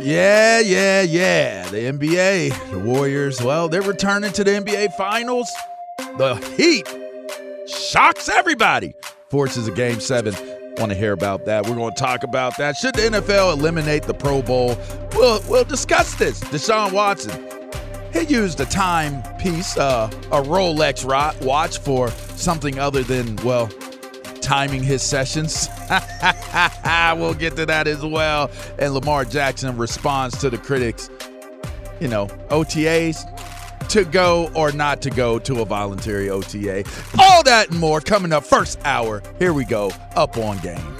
Yeah, yeah, yeah. The NBA, the Warriors, well, they're returning to the NBA Finals. The Heat shocks everybody, forces a game seven. Want to hear about that? We're going to talk about that. Should the NFL eliminate the Pro Bowl? We'll, we'll discuss this. Deshaun Watson, he used a timepiece, uh, a Rolex watch for something other than, well, timing his sessions. we'll get to that as well. And Lamar Jackson responds to the critics, you know, OTAs to go or not to go to a voluntary OTA. All that and more coming up first hour. Here we go. Up on game.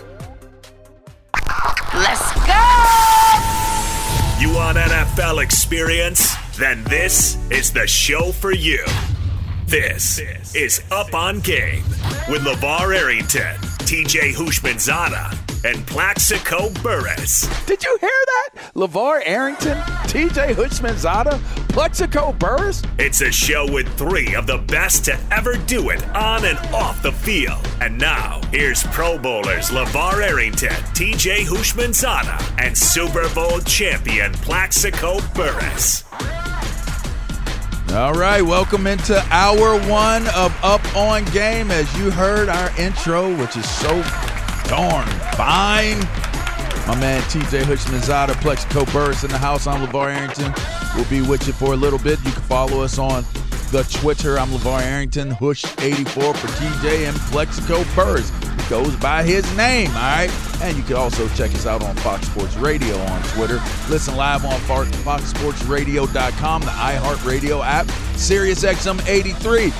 Let's go! You want NFL experience? Then this is the show for you. This is Up on Game with LeVar Arrington, TJ Houshmandzadeh, and Plaxico Burress. Did you hear that? LeVar Arrington, TJ Houshmandzadeh, Plaxico Burress? It's a show with three of the best to ever do it on and off the field. And now, here's Pro Bowlers LeVar Arrington, TJ Houshmandzadeh, and Super Bowl champion Plaxico Burress. All right, welcome into hour one of Up on Game. As you heard our intro, which is so darn fine. My man TJ Houshmandzadeh, Plaxico Burress in the house. I'm LeVar Arrington. We'll be with you for a little bit. You can follow us on the Twitter. I'm LeVar Arrington, Housh84 for TJ and Plaxico Burress. Goes by his name, all right? And you can also check us out on Fox Sports Radio on Twitter. Listen live on foxsportsradio.com, the iHeartRadio app, SiriusXM 83. All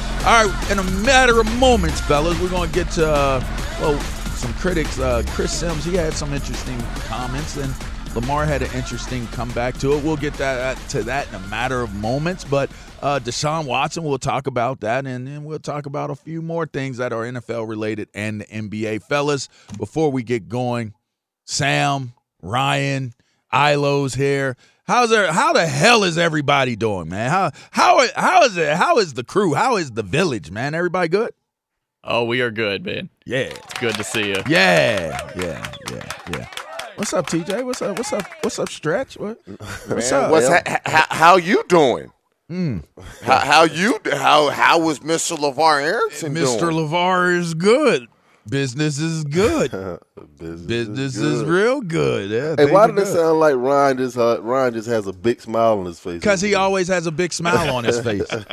right, in a matter of moments, fellas, we're going to get to, uh, well, some critics. Uh, Chris Simms, he had some interesting comments, and Lamar had an interesting comeback to it. We'll get that to that in a matter of moments, but uh, Deshaun Watson, we'll talk about that, and then we'll talk about a few more things that are NFL related and the NBA. Fellas, before we get going, Sam, Ryan, Ilo's here. How's there? How the hell is everybody doing, man? How how how is it? How is the crew? How is the village, man? Everybody good? Oh, we are good, man. Yeah. It's good to see you. Yeah. Yeah. Yeah. Yeah. What's up, TJ? What's up? What's up? What's up, Stretch? What, what's Man, up? what's ha- ha- how you doing? Hmm. How, how you how how was Mr. LeVar Arrington Mr. doing? LeVar is good. Business is good. Business, Business is, is real good. Yeah, Hey, why did it sound like Ryan just uh, Ryan just has a big smile on his face? Because he always has a big smile on his face. and,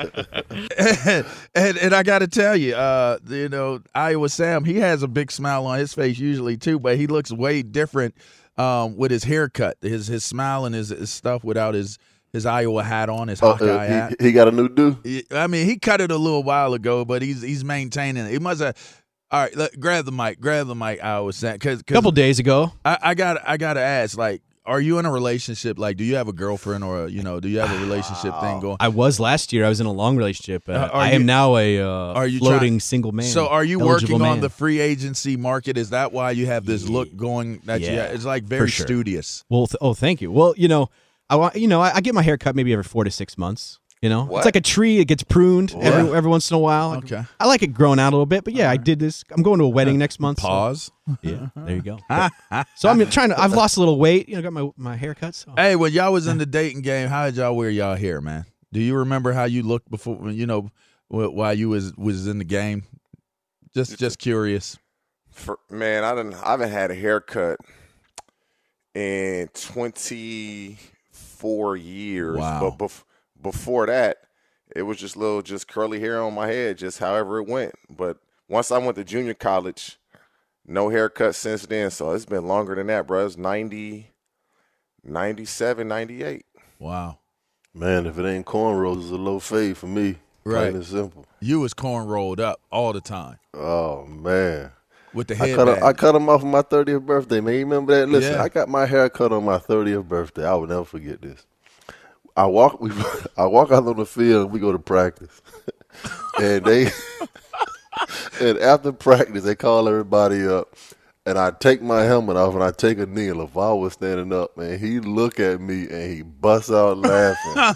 and and I got to tell you, uh, you know, Iowa Sam, he has a big smile on his face usually too, but he looks way different um, with his haircut, his his smile and his, his stuff without his his Iowa hat on, his Uh, Hawkeye uh, hat. he, he got a new do. I mean, he cut it a little while ago, but he's he's maintaining it. He must have. All right, look, grab the mic. Grab the mic. I was saying because A couple days ago. I, I got I got to ask, like, are you in a relationship? Like, do you have a girlfriend or you know, do you have a relationship thing going? I was last year. I was in a long relationship. Uh, Uh, are I am you- now a uh, Are you floating trying- single man. So, are you eligible working on the free agency market? Is that why you have this look going? That you Yeah, it's like very sure. studious. Well, th- oh, thank you. Well, you know, I want you know, I, I get my hair cut maybe every four to six months. You know, What? it's like a tree; it gets pruned every every once in a while. Okay. I like it growing out a little bit, but yeah, I did this. I'm going to a wedding next month. so- Pause. yeah, there you go. so I'm trying to. I've lost a little weight. You know, got my my haircut. So. Hey, when y'all was in the dating game, how did y'all wear y'all hair, man? Do you remember how you looked before? You know, while you was was in the game. Just just curious. For, man, I didn't. I haven't had a haircut in twenty four years. Wow. But bef- before that, it was just little, just curly hair on my head, just however it went. But once I went to junior college, no haircut since then. So it's been longer than that, bro. It's 90, 97, 98. Wow. Man, if it ain't cornrows, it's a low fade for me. Right. Plain and simple. You was corn rolled up all the time Oh man. with the I cut, him, I cut him off on my 30th birthday, man. You remember that? Listen, Yeah. I got my hair cut on my 30th birthday. I will never forget this. I walk, we, I walk out on the field. and We go to practice, and they, and after practice, they call everybody up, and I take my helmet off and I take a knee. And LeVar was standing up, man. He look at me and he busts out laughing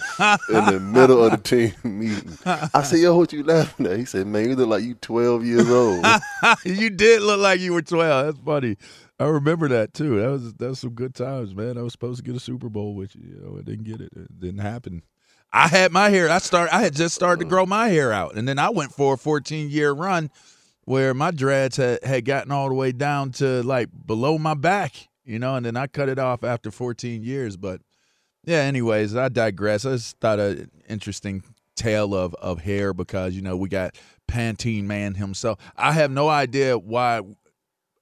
in the middle of the team meeting. I said, "Yo, what you laughing at?" He said, "Man, you look like you 12 years old." you did look like you were 12. That's funny. I remember that too. That was that was some good times, man. I was supposed to get a Super Bowl with you. You know, I didn't get it. It didn't happen. I had my hair. I start. I had just started to grow my hair out, and then I went for a 14 year run where my dreads had, had gotten all the way down to like below my back, you know, and then I cut it off after 14 years. But yeah, anyways, I digress. I just thought an interesting tale of of hair because you know we got Pantene Man himself. I have no idea why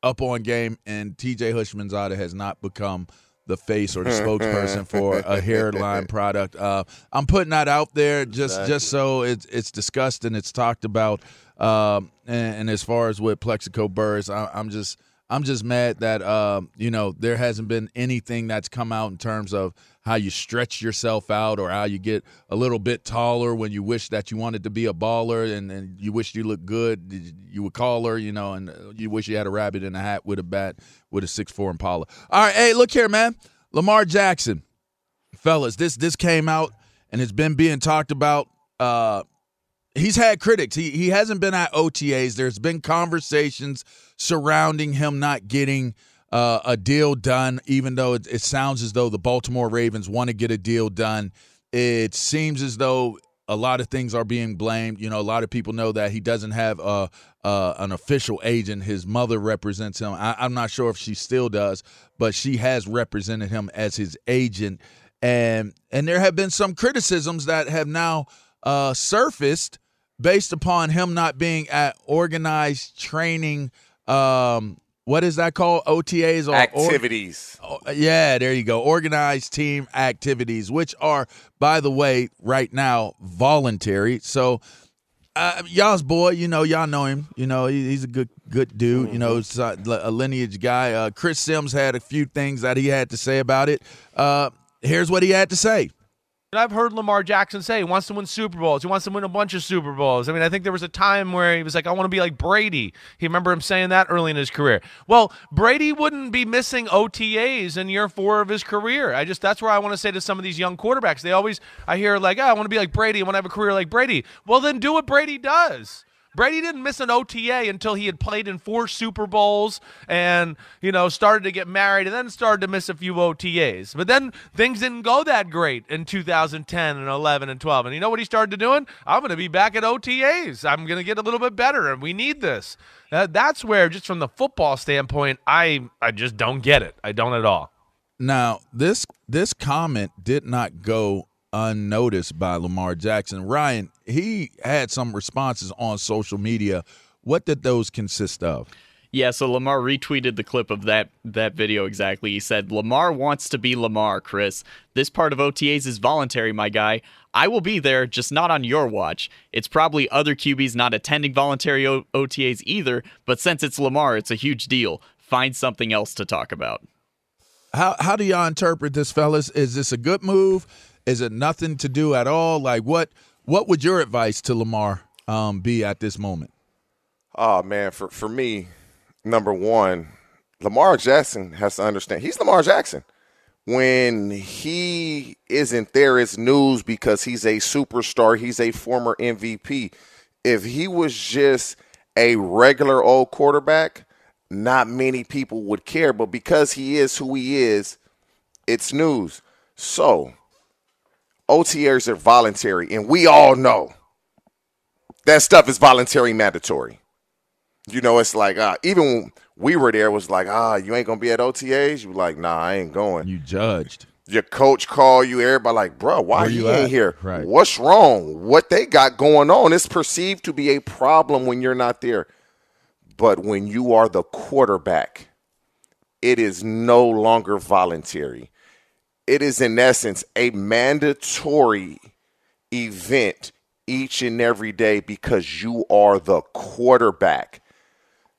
up on game and TJ Houshmandzadeh has not become the face or the spokesperson for a hairline product. Uh, I'm putting that out there just just so it's it's discussed and it's talked about. Um, and, and as far as with Plaxico Burress, I, I'm just I'm just mad that um, you know there hasn't been anything that's come out in terms of how you stretch yourself out or how you get a little bit taller when you wish that you wanted to be a baller and, and you wish you looked good. You would call her, you know, and uh, you wish you had a rabbit in a hat with a bat with a six four Impala. All right, hey, look here, man. Lamar Jackson, fellas, this this came out and it's been being talked about. Uh, he's had critics. He he hasn't been at OTAs. There's been conversations surrounding him not getting uh, a deal done, even though it, it sounds as though the Baltimore Ravens want to get a deal done. It seems as though a lot of things are being blamed. You know, a lot of people know that he doesn't have a, uh, an official agent. His mother represents him. I, I'm not sure if she still does, but she has represented him as his agent. And and there have been some criticisms that have now uh, surfaced based upon him not being at organized training. Um, what is that called? OTAs or Activities. Or, yeah, there you go. Organized team activities, which are, by the way, right now voluntary. So, uh, y'all's boy, you know, y'all know him. You know, he, he's a good, good dude. You know, a, a lineage guy. Uh, Chris Simms had a few things that he had to say about it. Uh, here's what he had to say. And I've heard Lamar Jackson say he wants to win Super Bowls. He wants to win a bunch of Super Bowls. I mean, I think there was a time where he was like, I want to be like Brady. He remember him saying that early in his career. Well, Brady wouldn't be missing OTAs in year four of his career. I just that's where I want to say to some of these young quarterbacks. They always I hear like, oh, I want to be like Brady. I want to have a career like Brady. Well, then do what Brady does. Brady didn't miss an OTA until he had played in four Super Bowls and, you know, started to get married and then started to miss a few OTAs. But then things didn't go that great in 2010 and 11 and 12. And you know what he started doing? I'm going to be back at OTAs. I'm going to get a little bit better and we need this. Uh, that's where just from the football standpoint, I I just don't get it. I don't at all. Now, this this comment did not go unnoticed by Lamar Jackson. Ryan, he had some responses on social media. What did those consist of? Yeah, so Lamar retweeted the clip of that that video exactly. He said, "Lamar wants to be Lamar, Chris. This part of OTAs is voluntary, my guy. I will be there, just not on your watch. It's probably other QBs not attending voluntary o- OTAs either, but since it's Lamar, it's a huge deal. Find something else to talk about." How how do y'all interpret this, fellas? Is this a good move? Is it nothing to do at all? Like what what would your advice to Lamar um, be at this moment? Oh man, for for me, number one, Lamar Jackson has to understand he's Lamar Jackson. When he isn't there, it's news because he's a superstar. He's a former MVP. If he was just a regular old quarterback, not many people would care. But because he is who he is, it's news. So OTAs are voluntary, and we all know that stuff is voluntary mandatory. You know, it's like uh, even when we were there, it was like, ah, you ain't gonna be at OTAs. You like, nah, I ain't going. You judged. Your coach call you. Everybody like, bro, why Where you you ain't here? Right. What's wrong? What they got going on? It's perceived to be a problem when you're not there. But when you are the quarterback, it is no longer voluntary. It is, in essence, a mandatory event each and every day because you are the quarterback.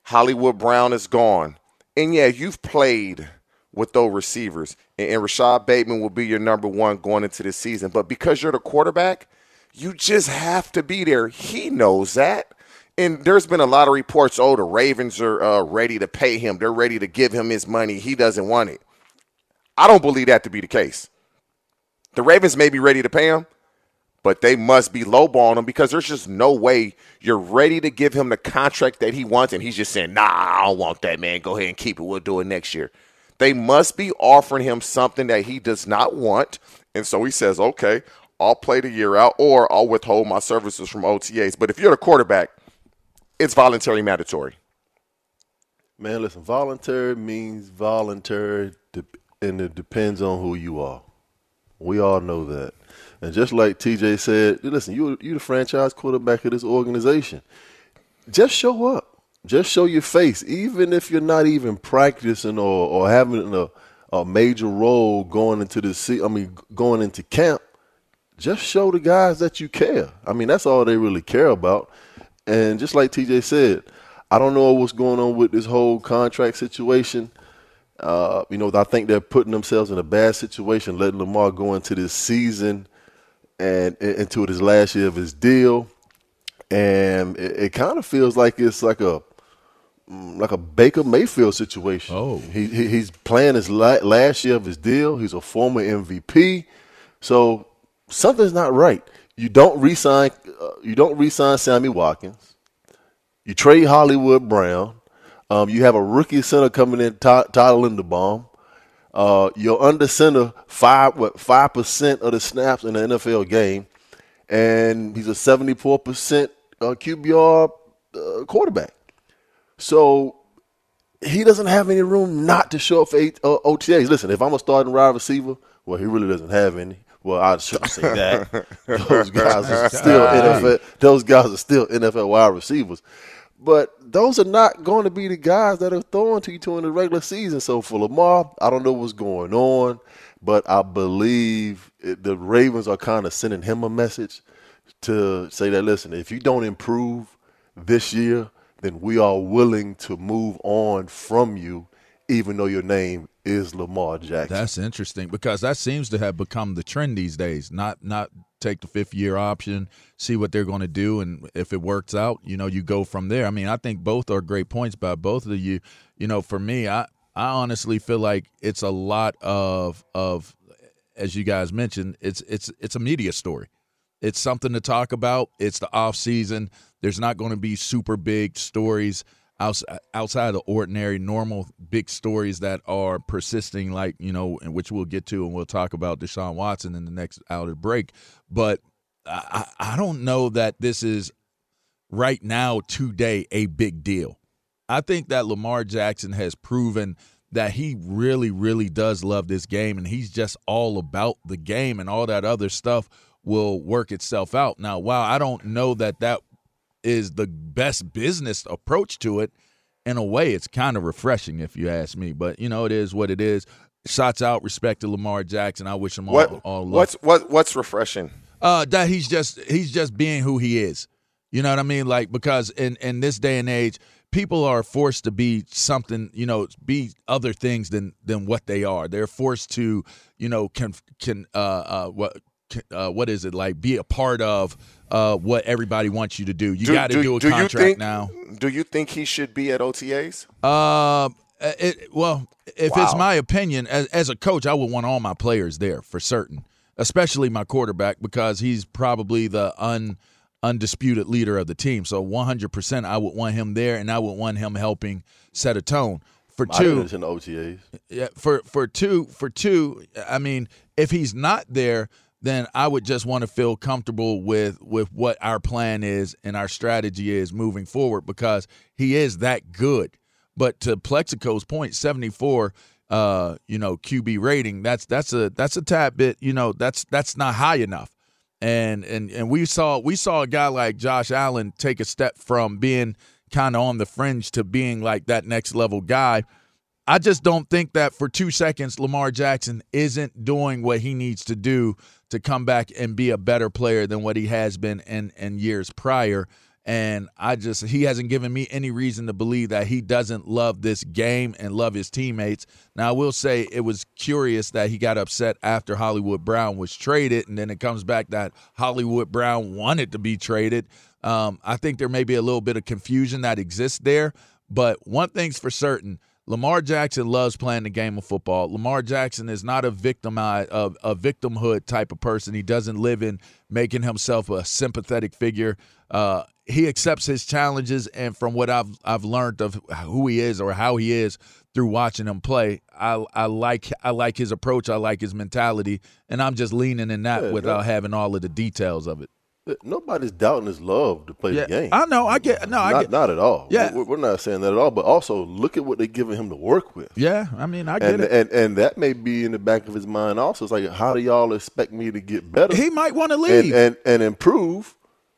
Hollywood Brown is gone. And yeah, you've played with those receivers, and, Rashod Bateman will be your number one going into this season. But because you're the quarterback, you just have to be there. He knows that. And there's been a lot of reports oh, the Ravens are uh, ready to pay him, they're ready to give him his money. He doesn't want it. I don't believe that to be the case. The Ravens may be ready to pay him, but they must be lowballing him because there's just no way you're ready to give him the contract that he wants, and he's just saying, "Nah, I don't want that, man. Go ahead and keep it. We'll do it next year." They must be offering him something that he does not want, and so he says, "Okay, I'll play the year out, or I'll withhold my services from OTAs." But if you're the quarterback, it's voluntary mandatory. Man, listen, voluntary means voluntary, and it depends on who you are. We all know that. And just like TJ said, listen, you you the franchise quarterback of this organization. Just show up. Just show your face, even if you're not even practicing or, or having a, a major role going into the se- I mean, going into camp. Just show the guys that you care. I mean, that's all they really care about. And just like TJ said, I don't know what's going on with this whole contract situation. Uh, you know, I think they're putting themselves in a bad situation, letting Lamar go into this season and into his last year of his deal, and it, it kind of feels like it's like a mm, like a Baker Mayfield situation. Oh. he, he he's playing his la- last year of his deal. He's a former MVP, so something's not right. You don't resign. Uh, you don't resign Sammy Watkins. You trade Hollywood Brown. Um, you have a rookie center coming in, Ty- Tyler Linderbaum. Uh, you're under center five what five percent of the snaps in the NFL game, and he's a seventy four percent uh, QBR uh, quarterback. So he doesn't have any room not to show up for eight, uh, OTAs. Listen, if I'm a starting wide receiver, well, he really doesn't have any. Well, I should say that those guys are still NFL. Those guys are still NFL wide receivers, but those are not going to be the guys that are throwing to you to in the regular season. So for Lamar, I don't know what's going on, but I believe the Ravens are kind of sending him a message to say that listen, if you don't improve this year, then we are willing to move on from you, even though your name is Lamar Jackson. That's interesting because that seems to have become the trend these days. Not not take the fifth year option, see what they're going to do, and if it works out, you know, you go from there. I mean, I think both are great points by both of you. You know, for me, I I honestly feel like it's a lot of of as you guys mentioned, it's it's it's a media story. It's something to talk about. It's the off season. There's not going to be super big stories outside of ordinary, normal big stories that are persisting, like you know, and which we'll get to, and we'll talk about Deshaun Watson in the next out of break. But I, I don't know that this is right now today a big deal. I think that Lamar Jackson has proven that he really, really does love this game, and he's just all about the game, and all that other stuff will work itself out. Now, while I don't know that that is the best business approach to it, in a way, it's kind of refreshing if you ask me. But you know, it is what it is. Shots out, respect to Lamar Jackson. I wish him what, all, all What's what what's refreshing? Uh, that he's just he's just being who he is. You know what I mean? Like because in in this day and age, people are forced to be something, you know, be other things than than what they are. They're forced to, you know, can can uh uh what uh, what is it like? Be a part of uh, what everybody wants you to do. You got to do, do, a contract think, now. Do you think he should be at OTAs? Uh, it, well, if wow. it's my opinion, as, as a coach, I would want all my players there for certain, especially my quarterback because he's probably the un undisputed leader of the team. So 100%, I would want him there, and I would want him helping set a tone. For two, in OTAs. Yeah, for for two, for two. I mean, if he's not there, then I would just want to feel comfortable with with what our plan is and our strategy is moving forward because he is that good. But to Plaxico's point, 74 uh, you know, QB rating, that's that's a that's a tad bit, you know, that's that's not high enough and and and we saw we saw a guy like Josh Allen take a step from being kind of on the fringe to being like that next level guy. I just don't think that for two seconds Lamar Jackson isn't doing what he needs to do to come back and be a better player than what he has been in in years prior. And I just, he hasn't given me any reason to believe that he doesn't love this game and love his teammates. Now, I will say it was curious that he got upset after Hollywood Brown was traded. And then it comes back that Hollywood Brown wanted to be traded. Um, I think there may be a little bit of confusion that exists there. But one thing's for certain Lamar Jackson loves playing the game of football. Lamar Jackson is not a victim a, a victimhood type of person. He doesn't live in making himself a sympathetic figure. Uh, he accepts his challenges, and from what I've I've learned of who he is or how he is through watching him play, I I like I like his approach. I like his mentality, and I'm just leaning in that yeah, without having all of the details of it. Nobody's doubting his love to play yeah, the game. I know. I get. No, I not, get. Not at all. Yeah, we're, we're, not saying that at all. But also, look at what they're giving him to work with. Yeah, I mean, I get and, it. And and that may be in the back of his mind also. It's like, how do y'all expect me to get better? He might want to leave and, and, and improve.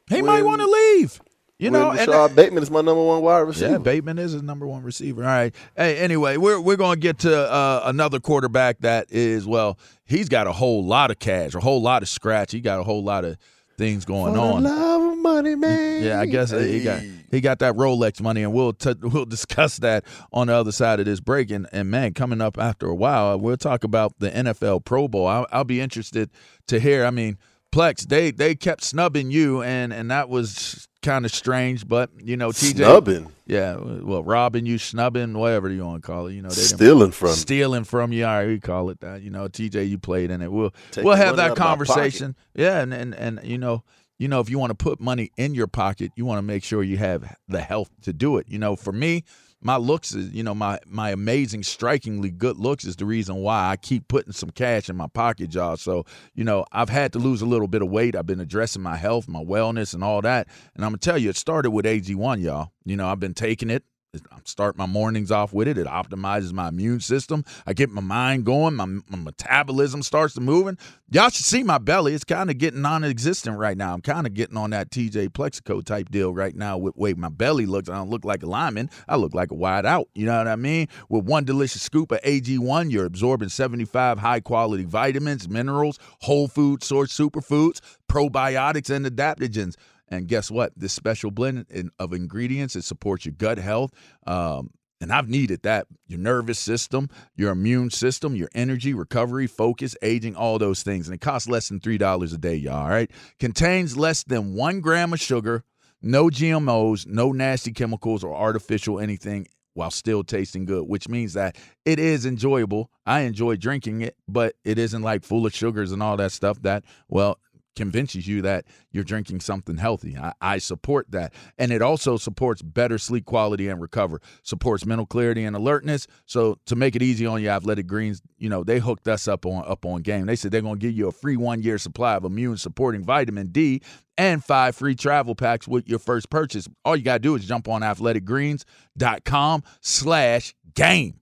He when, might want to leave. You know, and Rashod Bateman is my number one wide receiver. Yeah, Bateman is his number one receiver. All right. Hey, anyway, we're we're going to get to uh, another quarterback that is well, he's got a whole lot of cash, a whole lot of scratch. He got a whole lot of things going For on. love of money, man. Yeah, I guess hey. he got he got that Rolex money, and we'll t- we'll discuss that on the other side of this break. And, and man, coming up after a while, we'll talk about the NFL Pro Bowl. I'll, I'll be interested to hear. I mean, Plex, they they kept snubbing you, and and that was kind of strange. But you know, TJ snubbing, yeah, well, robbing you, snubbing, whatever you want to call it. You know, they stealing from stealing from you. All right, we call it that. You know, TJ, you played in it. We'll Take we'll have that conversation. Yeah, and and and you know. You know, if you want to put money in your pocket, you want to make sure you have the health to do it. You know, for me, my looks is you know my my amazing strikingly good looks is the reason why I keep putting some cash in my pocket y'all. So you know I've had to lose a little bit of weight. I've been addressing my health my wellness and all that. And I'm gonna tell you it started with AG1 y'all. You know I've been taking it I start my mornings off with it. It optimizes my immune system. I get my mind going. My, my metabolism starts to moving. Y'all should see my belly. It's kind of getting non-existent right now. I'm kind of getting on that TJ Plaxico type deal right now. With way my belly looks, I don't look like a lineman. I look like a wide out. You know what I mean? With one delicious scoop of AG1, you're absorbing 75 high-quality vitamins, minerals, whole food source superfoods, probiotics, and adaptogens. And guess what? This special blend of ingredients it supports your gut health. Um, and I've needed that. Your nervous system, your immune system, your energy, recovery, focus, aging, all those things. And it costs less than $3 a day, y'all. All right. Contains less than one gram of sugar, no GMOs, no nasty chemicals or artificial anything while still tasting good, which means that it is enjoyable. I enjoy drinking it, but it isn't like full of sugars and all that stuff that, well, convinces you that you're drinking something healthy. I, I, support that. And it also supports better sleep quality and recover, supports mental clarity and alertness. So to make it easy on you, Athletic Greens, you know, they hooked us up on up on game. They said they're gonna give you a free one year supply of immune supporting vitamin D and five free travel packs with your first purchase. All you gotta do is jump on athleticgreens.com slash game.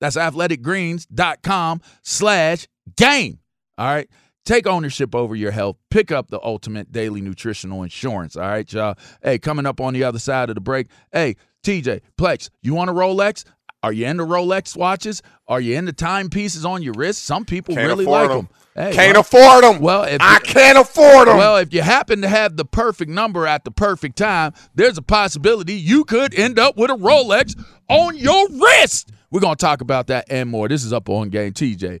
That's athleticgreens.com slash game. All right. Take ownership over your health. Pick up the ultimate daily nutritional insurance. All right, y'all. Hey, coming up on the other side of the break. Hey, TJ, Plex, you want a Rolex? Are you into Rolex watches? Are you into timepieces on your wrist? Some people Can't really like them. them. Hey, Can't well- afford them. Well, if I you- can't afford them. Well, if you happen to have the perfect number at the perfect time, there's a possibility you could end up with a Rolex on your wrist. We're going to talk about that and more. This is Up On Game. TJ,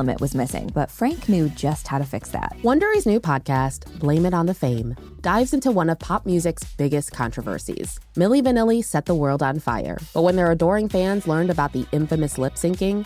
was missing, but Frank knew just how to fix that. Wondery's new podcast, Blame It on the Fame, dives into one of pop music's biggest controversies. Milli Vanilli set the world on fire, but when their adoring fans learned about the infamous lip syncing,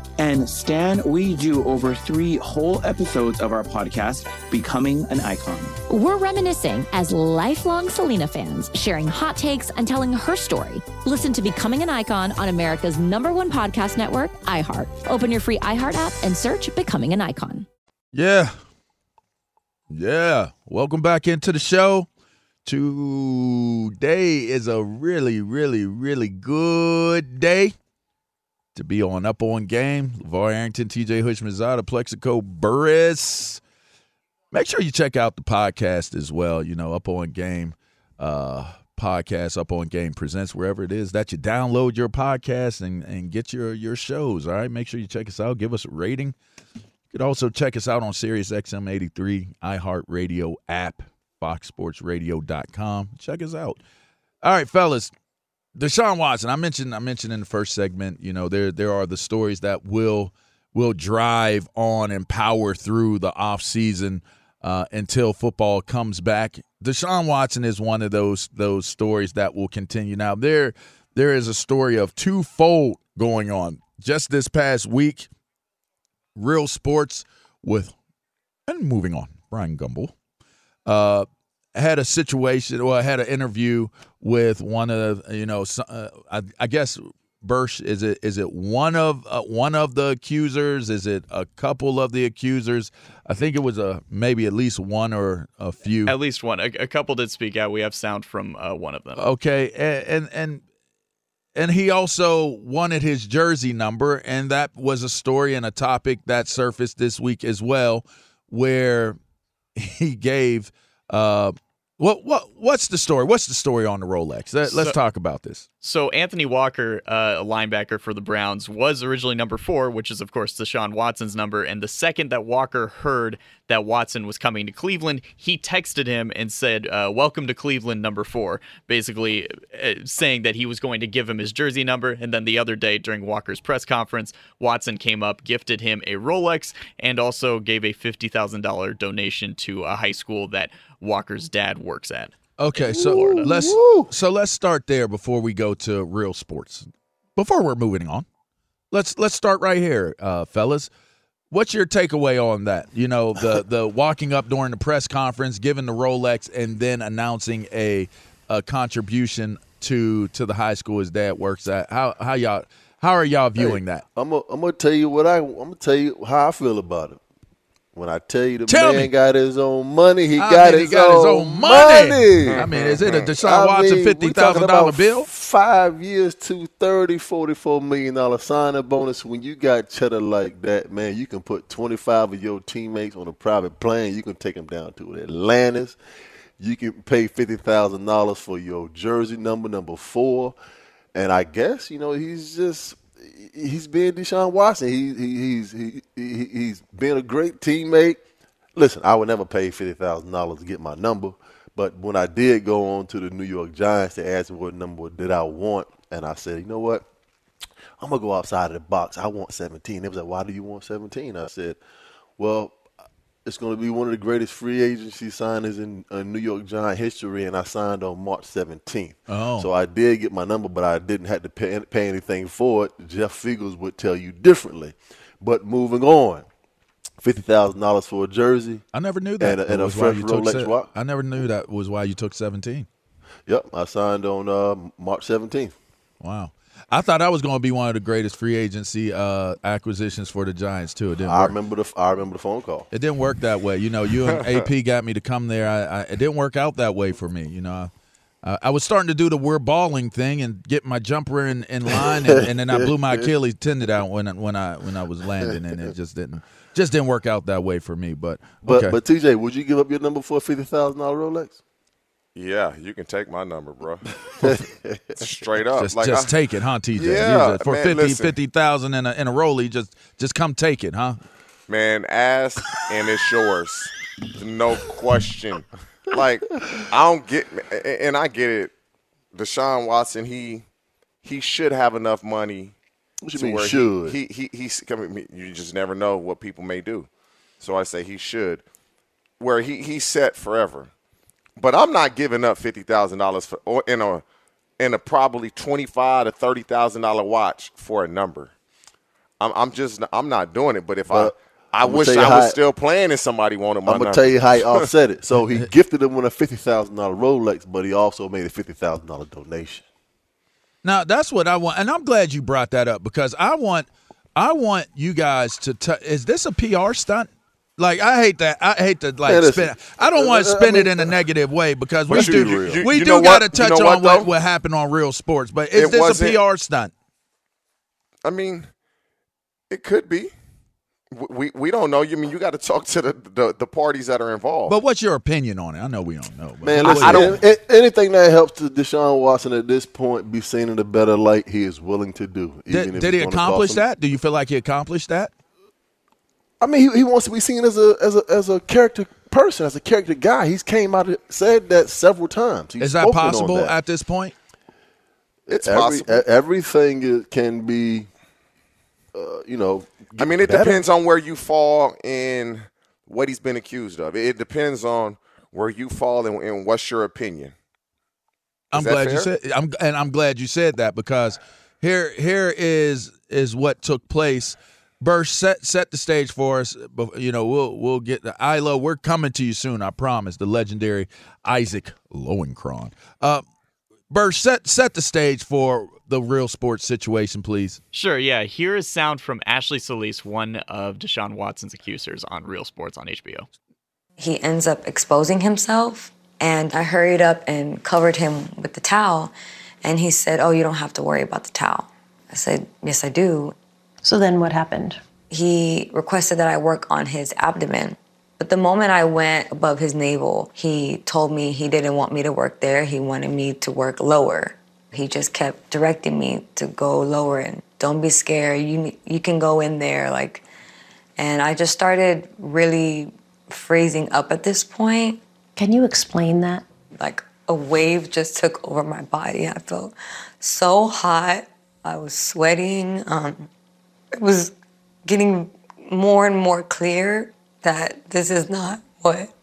And Stan, we do over three whole episodes of our podcast, Becoming an Icon. We're reminiscing as lifelong Selena fans, sharing hot takes and telling her story. Listen to Becoming an Icon on America's number one podcast network, iHeart. Open your free iHeart app and search Becoming an Icon. Yeah. Yeah. Welcome back into the show. Today is a really, really, really good day to be on Up On Game. LeVar Arrington, TJ Houshmandzadeh, Plaxico Burress. Make sure you check out the podcast as well. You know, Up On Game uh, podcast, Up On Game presents wherever it is that you download your podcast and, and get your, your shows. All right. Make sure you check us out. Give us a rating. You could also check us out on Sirius XM 83 iHeartRadio app. foxsportsradio.com. Check us out. All right, fellas. Deshaun Watson, I mentioned I mentioned in the first segment, you know, there there are the stories that will will drive on and power through the offseason uh, until football comes back. Deshaun Watson is one of those those stories that will continue. Now there there is a story of twofold going on. Just this past week, real sports with and moving on, Bryant Gumbel. Uh, had a situation or I had an interview with one of you know uh, I, I, guess Bursch is it is it one of uh, one of the accusers? Is it a couple of the accusers? I think it was a maybe at least one or a few. At least one. A, a couple did speak out. We have sound from uh, one of them. Okay and, and and and he also wanted his jersey number and that was a story and a topic that surfaced this week as well where he gave uh, what what what's the story? What's the story on the Rolex? Let, us talk about this. So Anthony Walker, uh, a linebacker for the Browns, was originally number four, which is of course Deshaun Watson's number. And the second that Walker heard that Watson was coming to Cleveland, he texted him and said, uh, "Welcome to Cleveland, number four," basically uh, saying that he was going to give him his jersey number. And then the other day during Walker's press conference, Watson came up, gifted him a Rolex, and also gave a fifty thousand dollar donation to a high school that Walker's dad works at. Okay, so Florida. let's so let's start there before we go to real sports. Before we're moving on, let's let's start right here, uh, fellas. What's your takeaway on that? You know, the the walking up during the press conference, giving the Rolex, and then announcing a a contribution to to the high school his dad works at. How how y'all how are y'all viewing hey, that? I'm gonna I'm gonna tell you what I I'm gonna tell you how I feel about it. When I tell you the tell man me. got his own money, he, I got, mean, his, he got own his own money. money. I mean, is it a Deshaun I Watson mean, fifty we talking thousand dollar bill? Five years, two thirty, forty-four million dollar signing bonus. When you got cheddar like that, man, you can put twenty five of your teammates on a private plane. You can take them down to Atlantis. You can pay fifty thousand dollars for your jersey number, number four. And I guess you know he's just he's being Deshaun Watson. He, he he's he, he he's been a great teammate listen, I would never pay fifty thousand dollars to get my number. But when I did go on to the New York Giants, asked me what number did I want, and I said, you know what, I'm gonna go outside of the box. I want 17. They was like, why do you want 17? I said, well, it's going to be one of the greatest free agency signings in uh, New York Giant history, and I signed on March 17th. Oh. So I did get my number, but I didn't have to pay, pay anything for it. Jeff Feagles would tell you differently. But moving on, fifty thousand dollars for a jersey. I never knew that. And a, and a fresh Rolex se- watch. I never knew that was why you took seventeen. Yep, I signed on uh, March seventeenth. Wow. I thought I was going to be one of the greatest free agency uh, acquisitions for the Giants too. It didn't. I work. remember the I remember the phone call. It didn't work that way. You know, you and AP got me to come there. I, I, it didn't work out that way for me. You know, uh, I was starting to do the we're balling thing and get my jumper in, in line, and, and then I blew my Achilles tendon out when when I when I was landing, and it just didn't just didn't work out that way for me. But but but TJ, would you give up your number for a fifty thousand dollar Rolex? Yeah, you can take my number, bro. Straight up, just, like just I, take it, huh, TJ? Yeah, for man, 50 listen. 50,000 in a in a rollie, just just come take it, huh? Man, ask and it's yours, no question. Like I don't get, and I get it. Deshaun Watson, he he should have enough money. What you to mean where he- should? He he he's I mean, you just never know what people may do. So I say he should. Where he he's set forever. But I'm not giving up fifty thousand dollars for or in a in a probably twenty five to thirty thousand dollar watch for a number. I'm I'm just I'm not doing it. But if But I I I'ma wish I how- was still playing and somebody wanted my I'm gonna number. tell you how he offset it. So he gifted him with a fifty thousand dollar Rolex, but he also made a fifty thousand dollar donation. Now that's what I want, and I'm glad you brought that up because I want, I want you guys to. T- is this a PR stunt? Like I hate that. I hate to like Man, spin. listen, I don't want to uh, I spin it in a negative way because we do. you- you- we you do got to what? You touch know on what, what, though? what happened on Real Sports. But is It this a PR stunt? I mean, it could be. We we, we don't know. You mean you got to talk to the, the the parties that are involved. But what's your opinion on it? I know we don't know. but- Man, I- listen, I don't- a- a- anything that helps to Deshaun Watson at this point be seen in a better light, he is willing to do. even did if did he accomplish that? Do you feel like he accomplished that? I mean, he, he wants to be seen as a as a as a character person, as a character guy. He's came out and said that several times. He's Is that possible that. at this point? It's Every- possible. everything can be, uh, you know. I mean, it better. depends on where you fall in what he's been accused of. It depends on where you fall and, and what's your opinion. I'm Is that glad you said I'm and I'm glad you said that because here here is is what took place. Bursch set set the stage for us. You know, we'll we'll get the Ilo. We're coming to you soon. I promise. The legendary Isaac Lowenkron. Uh, Bursch set set the stage for the real sports situation, please. Sure, yeah. Here is sound from Ashley Solis, one of Deshaun Watson's accusers on Real Sports on HBO. he ends up exposing himself and i hurried up and covered him with the towel and he said oh you don't have to worry about the towel i said yes i do So then what happened? he requested that i work on his abdomen but the moment i went above his navel he told me he didn't want me to work there he wanted me to work lower he just kept directing me to go lower and don't be scared you you can go in there like and i just started really freezing up at this point Can you explain that? like a wave just took over my body. I felt so hot. I was sweating. Um, it was getting more and more clear that this is not what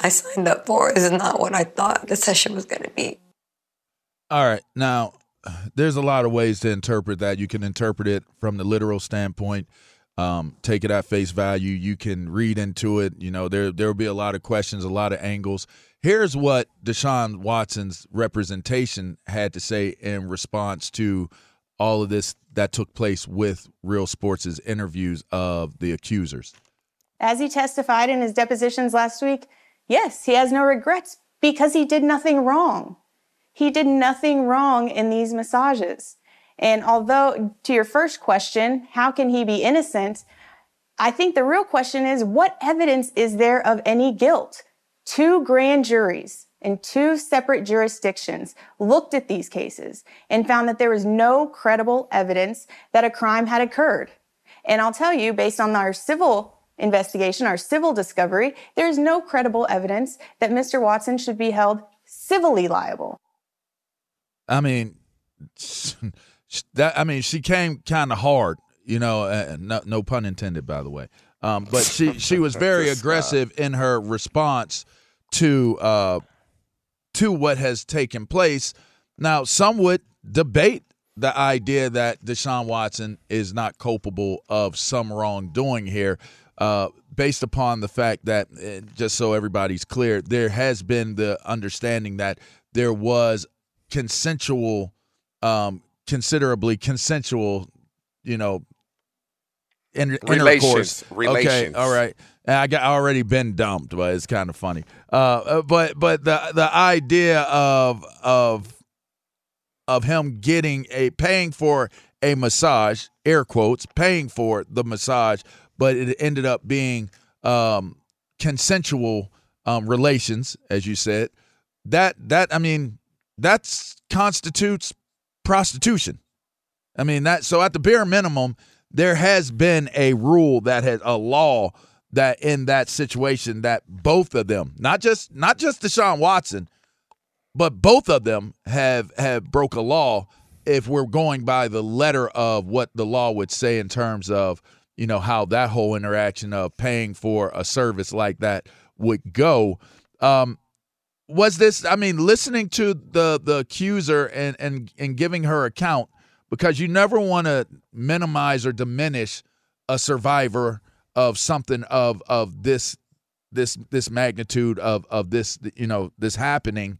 I signed up for. This is not what I thought the session was going to be. All right. Now, there's a lot of ways to interpret that. You can interpret it from the literal standpoint, um, take it at face value. You can read into it. You know, there there will be a lot of questions, a lot of angles. Here's what Deshaun Watson's representation had to say in response to all of this that took place with Real Sports' interviews of the accusers. As he testified in his depositions last week, yes, he has no regrets because he did nothing wrong. He did nothing wrong in these massages. And although, to your first question, how can he be innocent? I think the real question is what evidence is there of any guilt? Two grand juries in two separate jurisdictions looked at these cases and found that there was no credible evidence that a crime had occurred. And I'll tell you, based on our civil investigation, our civil discovery, there's no credible evidence that Mr. Watson should be held civilly liable. I mean, that I mean, she came kind of hard, you know. Uh, no, no pun intended, by the way. Um, but she she was very aggressive in her response to uh, to what has taken place. Now, some would debate the idea that Deshaun Watson is not culpable of some wrongdoing here, uh, based upon the fact that, uh, just so everybody's clear, there has been the understanding that there was consensual, um, considerably consensual, you know, inter- Relations. intercourse. Okay, all right. And I got already been dumped, but it's kind of funny. Uh, uh, but but the the idea of of of him getting a paying for a massage, air quotes, paying for the massage, but it ended up being um, consensual um, relations, as you said. That that I mean, that constitutes prostitution. I mean that. So at the bare minimum, there has been a rule that has a law that in that situation that both of them, not just not just Deshaun Watson, but both of them have have broke a law if we're going by the letter of what the law would say in terms of you know how that whole interaction of paying for a service like that would go. Um was this i mean listening to the the accuser and and and giving her account because you never want to minimize or diminish a survivor of something of of this this this magnitude of of this you know this happening.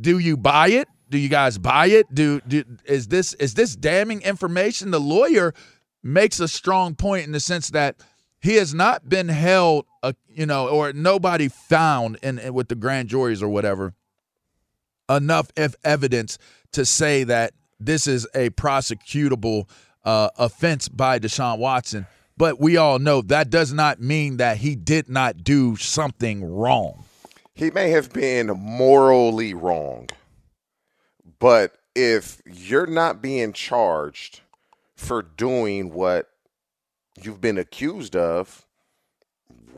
Do you buy it? Do you guys buy it? Do, do is this is this damning information? The lawyer makes a strong point in the sense that he has not been held uh, you know or nobody found in, in with the grand juries or whatever enough if evidence to say that this is a prosecutable uh, offense by Deshaun Watson. But we all know that does not mean that he did not do something wrong. He may have been morally wrong, but if you're not being charged for doing what you've been accused of,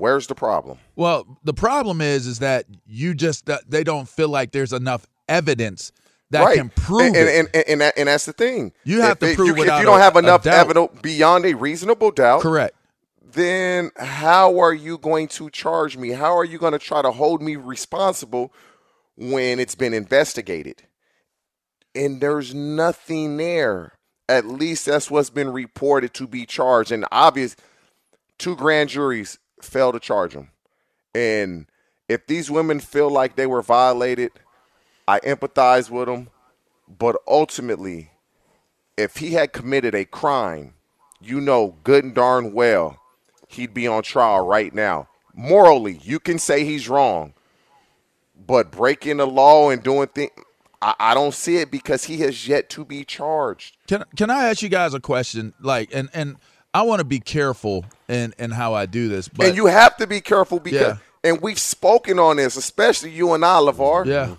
Where's the problem? Well, the problem is is that you just they don't feel like there's enough evidence that right. can prove and, it. And, and, and, that, and that's the thing. You have If to prove you, If you don't a- have enough evidence beyond a reasonable doubt, Correct. Then how are you going to charge me? How are you going to try to hold me responsible when it's been investigated? And there's nothing there. At least that's what's been reported to be charged. And obvious, two grand juries failed to charge him. And if these women feel like they were violated, I empathize with him, But ultimately, if he had committed a crime, you know good and darn well he'd be on trial right now. Morally, you can say he's wrong, but breaking the law and doing things, I, I don't see it because he has yet to be charged. Can can I ask you guys a question? Like, and and I want to be careful in in how I do this, but and you have to be careful because, Yeah. and we've spoken on this, especially you and I, LeVar. Yeah.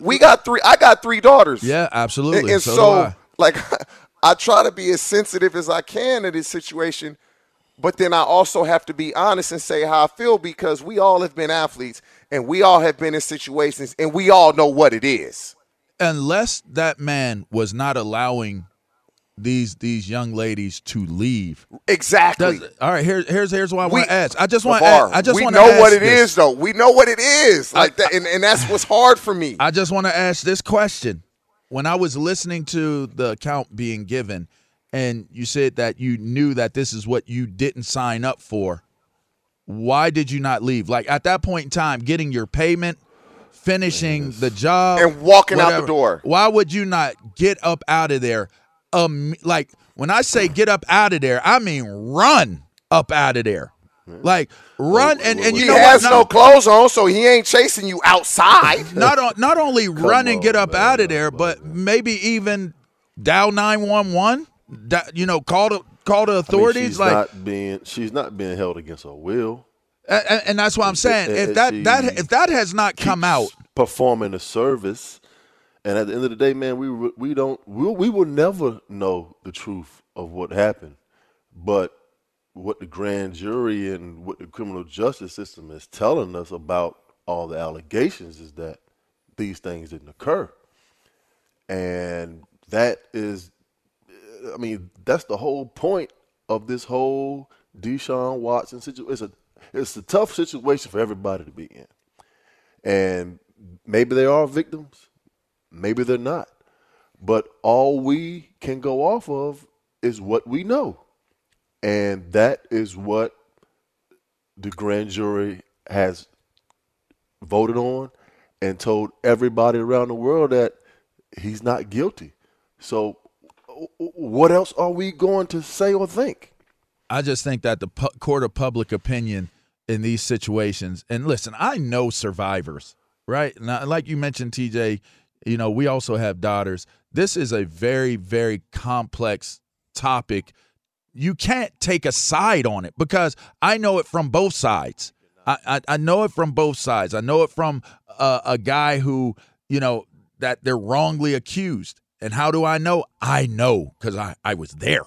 We got three. I got three daughters. yeah, absolutely. And, and so, so, I. like, I try to be as sensitive as I can in this situation, but then I also have to be honest and say how I feel because we all have been athletes and we all have been in situations and we all know what it is. unless that man was not allowing these these young ladies to leave. Exactly. Does, all right, Here's here's here's what I want We- to ask. I just want to I just we want know to what it is, this. though. We know what it is, like that, and, and that's what's hard for me. I just want to ask this question. When I was listening to the account being given, and you said that you knew that this is what you didn't sign up for, why did you not leave? Like at that point in time, getting your payment, finishing the job, And walking out the door. Why would you not get up out of there? Um, like when I say get up out of there, I mean run up out of there. Like run and, and you he know has what? no clothes on, so he ain't chasing you outside. not on, not only run and get up out of there, but maybe even dial nine one one. You know, call the call the I mean, authorities. she's like, not being she's not being held against her will. and, and that's what I'm saying. If that that if that has not come out, performing a service, and at the end of the day, man, we we don't we we will never know the truth of what happened, but what the grand jury and what the criminal justice system is telling us about all the allegations is that these things didn't occur, and that is, I mean, that's the whole point of this whole Deshaun Watson situation. It's a it's a tough situation for everybody to be in. And maybe they are victims, maybe they're not. But all we can go off of is what we know. And that is what the grand jury has voted on and told everybody around the world that he's not guilty. So, what else are we going to say or think? I just think that the pu- court of public opinion in these situations, and listen, I know survivors, right? Now, like you mentioned, TJ, you know, we also have daughters. This is a very, very complex topic. You can't take a side on it because I know it from both sides. I, I, I know it from both sides. I know it from a guy who, you know, that they're wrongly accused. And how do I know? I know because I, I was there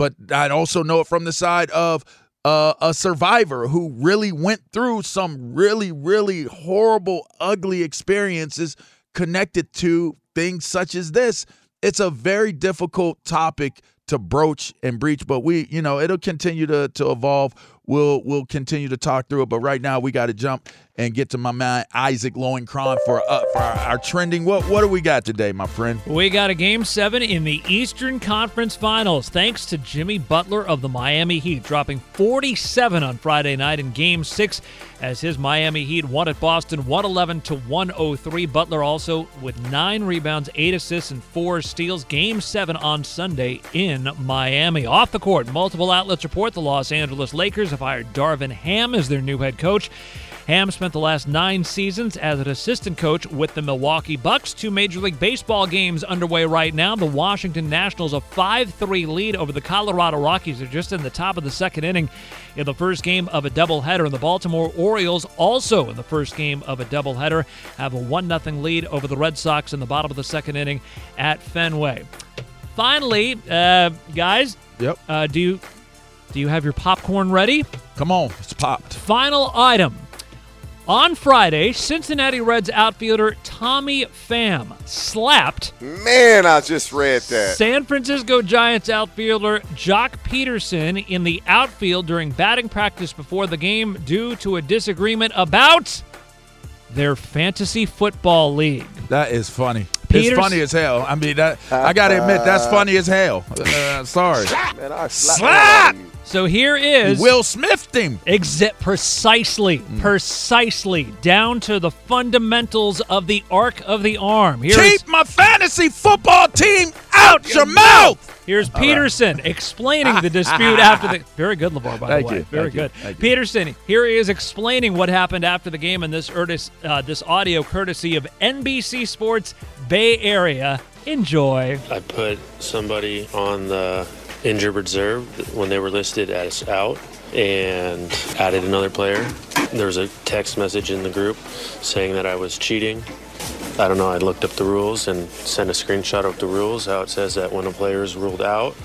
but I'd also know it from the side of uh, a survivor who really went through some really, really horrible, ugly experiences connected to things such as this. It's a very difficult topic to broach and breach, but we, you know, it'll continue to to evolve. We'll we'll continue to talk through it, but right now we got to jump and get to my man Isaac Lowenkron for uh, for our, our trending. What what do we got today, my friend? We got a game seven in the Eastern Conference Finals, thanks to Jimmy Butler of the Miami Heat, dropping 47 on Friday night in game six as his Miami Heat won at Boston 111 to 103. Butler also with nine rebounds, eight assists, and four steals. Game seven on Sunday in Miami. Off the court, multiple outlets report the Los Angeles Lakers have hired Darvin Ham as their new head coach. Ham spent the last nine seasons as an assistant coach with the Milwaukee Bucks. Two Major League Baseball games underway right now. The Washington Nationals a 5-3 lead over the Colorado Rockies. They're just in the top of the second inning in the first game of a doubleheader. And the Baltimore Orioles also in the first game of a doubleheader have a 1-0 lead over the Red Sox in the bottom of the second inning at Fenway. Finally, uh, guys, Yep. uh, do you Do you have your popcorn ready? Come on, it's popped. Final item. On Friday, Cincinnati Reds outfielder Tommy Pham slapped Man, I just read that. San Francisco Giants outfielder Joc Pederson in the outfield during batting practice before the game due to a disagreement about their fantasy football league. That is funny. Peters- it's funny as hell. I mean, that I gotta admit, that's funny as hell. Uh, sorry. Man, I Slap! So here is Will Smith him. Exit precisely, precisely down to the fundamentals of the arc of the arm. Here is- Keep my fantasy football team out your mouth. Here's All right. Pederson explaining the dispute after the. Very good, LeVar, by Thank the way. you, Very thank good. you. Pederson, here he is explaining what happened after the game in this, uh, this audio courtesy of NBC Sports Bay Area. Enjoy. I put somebody on the injured reserve when they were listed as out and added another player. There was a text message in the group saying that I was cheating. I don't know, I looked up the rules and sent a screenshot of the rules how it says that when a player is ruled out,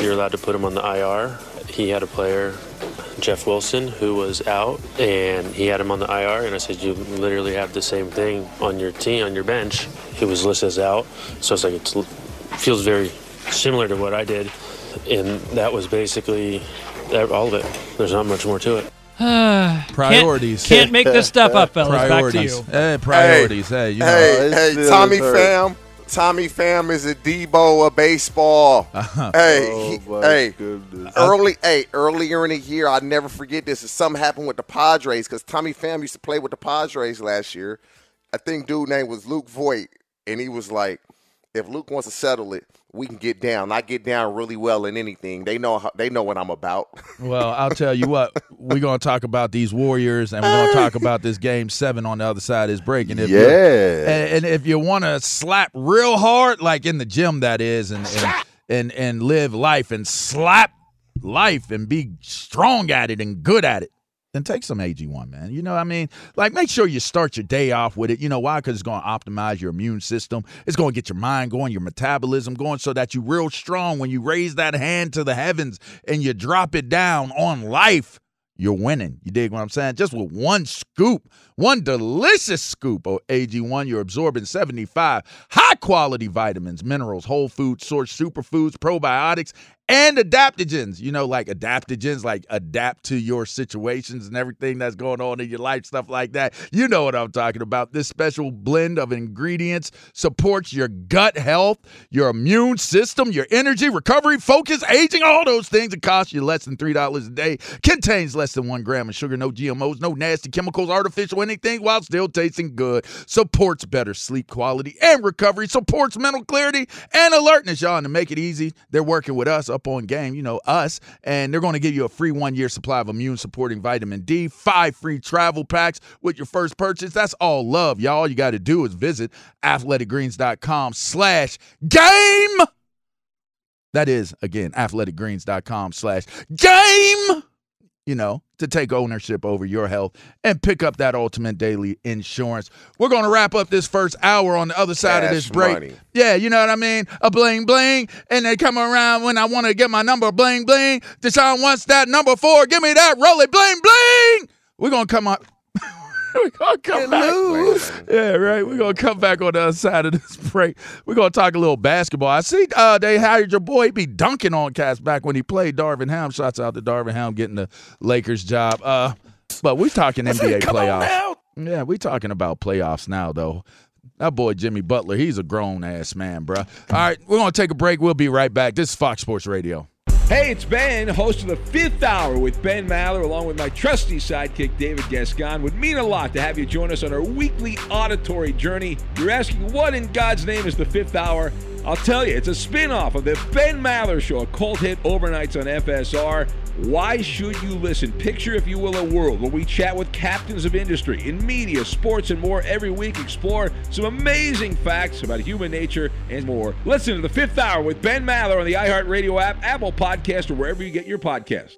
you're allowed to put him on the IR. He had a player, Jeff Wilson, who was out, and he had him on the IR. And I said, You literally have the same thing on your team, on your bench. He was listed as out. So it's like, it feels very similar to what I did. And that was basically all of it. There's not much more to it. Priorities. Can't, can't make this stuff up, fellas. Back to Priorities. you. Hey, priorities. Hey, you know. Hey, hey, Tommy is hurt. Pham. Tommy Pham is a Debo of baseball. Oh, hey, Oh, he- hey, goodness. early, hey, earlier in the year, I never forget this. Something happened with the Padres because Tommy Pham used to play with the Padres last year. I think dude name was Luke Voit, and he was like, "If Luke wants to settle it, we can get down. I get down really well in anything. They know how, they know what I'm about." Well, I'll tell you what, we're going to talk about these Warriors and we're going to talk about this game seven on the other side is breaking. if Yeah. and, and if you want to slap real hard, like in the gym, that is, and, and, and, and live life and slap life and be strong at it and good at it, then take some AG1, man. You know what I mean? Like, make sure you start your day off with it. You know why? Because it's going to optimize your immune system. It's going to get your mind going, your metabolism going, so that you're real strong when you raise that hand to the heavens and you drop it down on life. You're winning. You dig what I'm saying? Just with one scoop, one delicious scoop of AG1, you're absorbing 75 high quality vitamins, minerals, whole food source superfoods, probiotics, and adaptogens. You know, like adaptogens, like adapt to your situations and everything that's going on in your life, stuff like that. You know what I'm talking about. This special blend of ingredients supports your gut health, your immune system, your energy, recovery, focus, aging, all those things. It costs you less than $3 a day, contains less than one gram of sugar, no GMOs, no nasty chemicals, artificial anything, while still tasting good. Supports better sleep quality and recovery, supports mental clarity and alertness, y'all. And to make it easy, they're working with us up on game, you know, us, and they're going to give you a free one year supply of immune supporting vitamin D, five free travel packs with your first purchase. That's all love, y'all. All you got to do is visit athleticgreens.com slash game. That is, again, athleticgreens.com slash game, you know, to take ownership over your health and pick up that ultimate daily insurance. We're going to wrap up this first hour on the other side of this break. money. Yeah, you know what I mean? A bling bling, and they come around when I want to get my number bling bling. Deshaun wants that number four. Give me that roll it bling bling. We're going to come on. We're gonna come back. Yeah, right. We're gonna come back on the other side of this break. We're gonna talk a little basketball. I see uh, they hired your boy. He be dunking on cats back when he played Darvin Ham. Shots out to Darvin Ham getting the Lakers job. Uh, but we talking NBA playoffs. Yeah, we talking about playoffs now though. That boy Jimmy Butler, he's a grown ass man, bruh. All right, we're gonna take a break. We'll be right back. This is Fox Sports Radio. Hey, it's Ben, host of the fifth hour with Ben Maller, along with my trusty sidekick, David Gascon. Would mean a lot to have you join us on our weekly auditory journey. You're asking, what in God's name is the fifth hour? I'll tell you, it's a spin off of the Ben Maller Show, a cult hit overnights on FSR. Why should you listen? Picture, if you will, a world where we chat with captains of industry in media, sports, and more every week. Explore some amazing facts about human nature and more. Listen to the fifth hour with Ben Maller on the iHeartRadio app, Apple Podcast, or wherever you get your podcasts.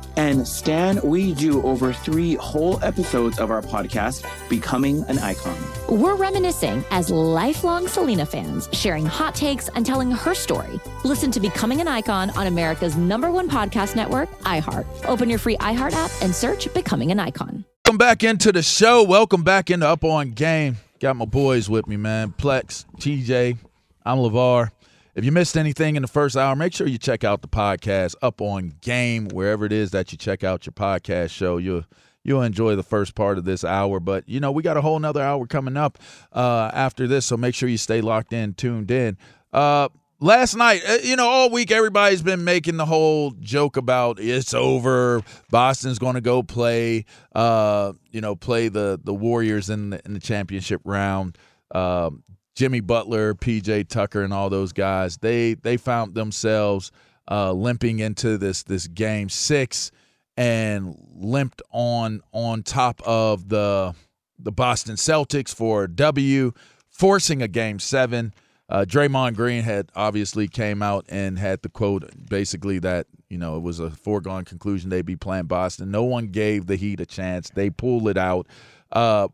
And Stan, we do over three whole episodes of our podcast, Becoming an Icon. We're reminiscing as lifelong Selena fans, sharing hot takes and telling her story. Listen to Becoming an Icon on America's number one podcast network, iHeart. Open your free iHeart app and search Becoming an Icon. Welcome back into the show. Welcome back into Up On Game. Got my boys with me, man. Plex, TJ, I'm LeVar. If you missed anything in the first hour, make sure you check out the podcast Up On Game, wherever it is that you check out your podcast show. You'll you'll enjoy the first part of this hour. But you know, we got a whole nother hour coming up uh, after this, so make sure you stay locked in, tuned in. Uh, last night, uh, you know, all week everybody's been making the whole joke about it's over. Boston's going to go play, uh, you know, play the the Warriors in the, in the championship round. Um, Jimmy Butler, PJ Tucker, and all those guys they they found themselves uh, limping into this this game six and limped on on top of the the Boston Celtics for W, forcing a game seven. Uh, Draymond Green had obviously came out and had the quote basically that you know it was a foregone conclusion they'd be playing Boston. No one gave the Heat a chance. They pulled it out. Uh,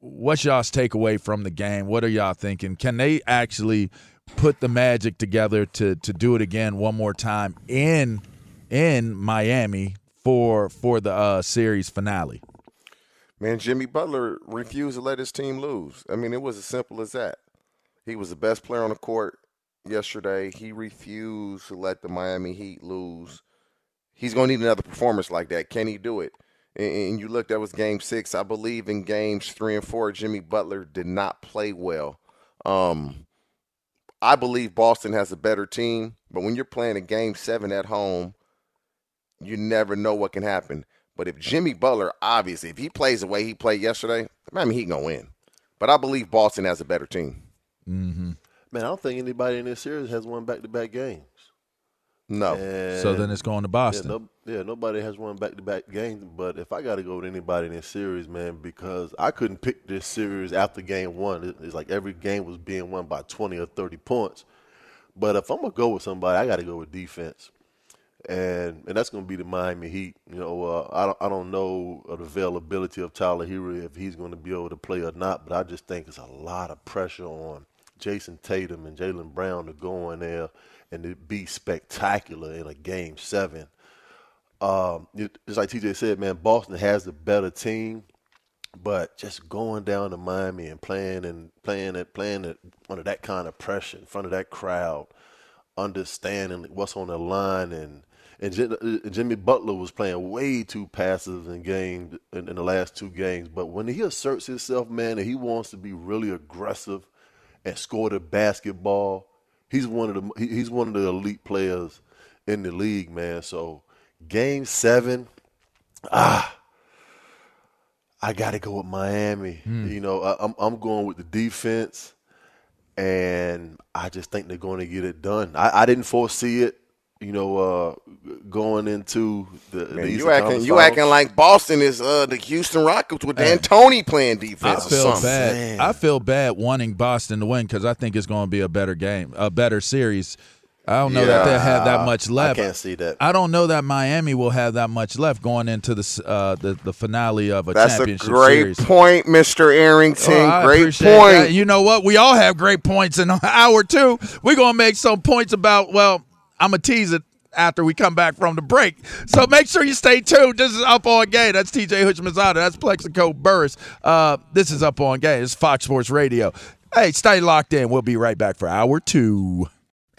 what's y'all's takeaway from the game? What are y'all thinking? Can they actually put the magic together to to do it again one more time in in Miami for for the uh, series finale? Man, Jimmy Butler refused to let his team lose. I mean, it was as simple as that. He was the best player on the court yesterday. He refused to let the Miami Heat lose. He's going to need another performance like that. Can he do it? And, and you look, that was game six. I believe in games three and four, Jimmy Butler did not play well. Um, I believe Boston has a better team, but when you're playing a game seven at home, you never know what can happen. But if Jimmy Butler, obviously, if he plays the way he played yesterday, I mean, he gonna win. But I believe Boston has a better team. Mm-hmm. Man, I don't think anybody in this series has won back-to-back games. No. So then it's going to Boston. Yeah, no, yeah, nobody has won back-to-back games. But if I got to go with anybody in this series, man, because I couldn't pick this series after game one. It's like every game was being won by 20 or 30 points. But if I'm gonna go with somebody, I got to go with defense, and and that's gonna be the Miami Heat. You know, uh, I don't I don't know the availability of Tyler Herro if he's going to be able to play or not. But I just think it's a lot of pressure on Jayson Tatum and Jaylen Brown to go in there and to be spectacular in a game seven. Um, it- it's like TJ said, man, Boston has the better team, but just going down to Miami and playing and playing it, playing it under that kind of pressure in front of that crowd, understanding what's on the line, and and Jimmy Butler was playing way too passive in game in, in the last two games. But when he asserts himself, man, and he wants to be really aggressive and score the basketball, he's one of the he's one of the elite players in the league, man. So game seven, ah, I got to go with Miami. You know, I, I'm I'm going with the defense, and I just think they're going to get it done. I, I didn't foresee it. You know, uh, going into the, the Man, Eastern you acting you acting like Boston is uh, the Houston Rockets with Hey. D'Antoni playing defense. or feel something. bad. I feel bad wanting Boston to win because I think it's going to be a better game, a better series. I don't know that they have that much left. I can't see that. I don't know that Miami will have that much left going into the uh, the, the finale of a That's a championship great series. point, Mr. Arrington. Oh, great point. that. You know what? We all have great points in hour two. We're gonna make some points about. Well, I'm gonna tease it after we come back from the break. So make sure you stay tuned. This is up on game. That's TJ Houshmandzadeh. That's Plaxico Burress. Uh, this is up on game. It's Fox Sports Radio. Hey, stay locked in. We'll be right back for hour two.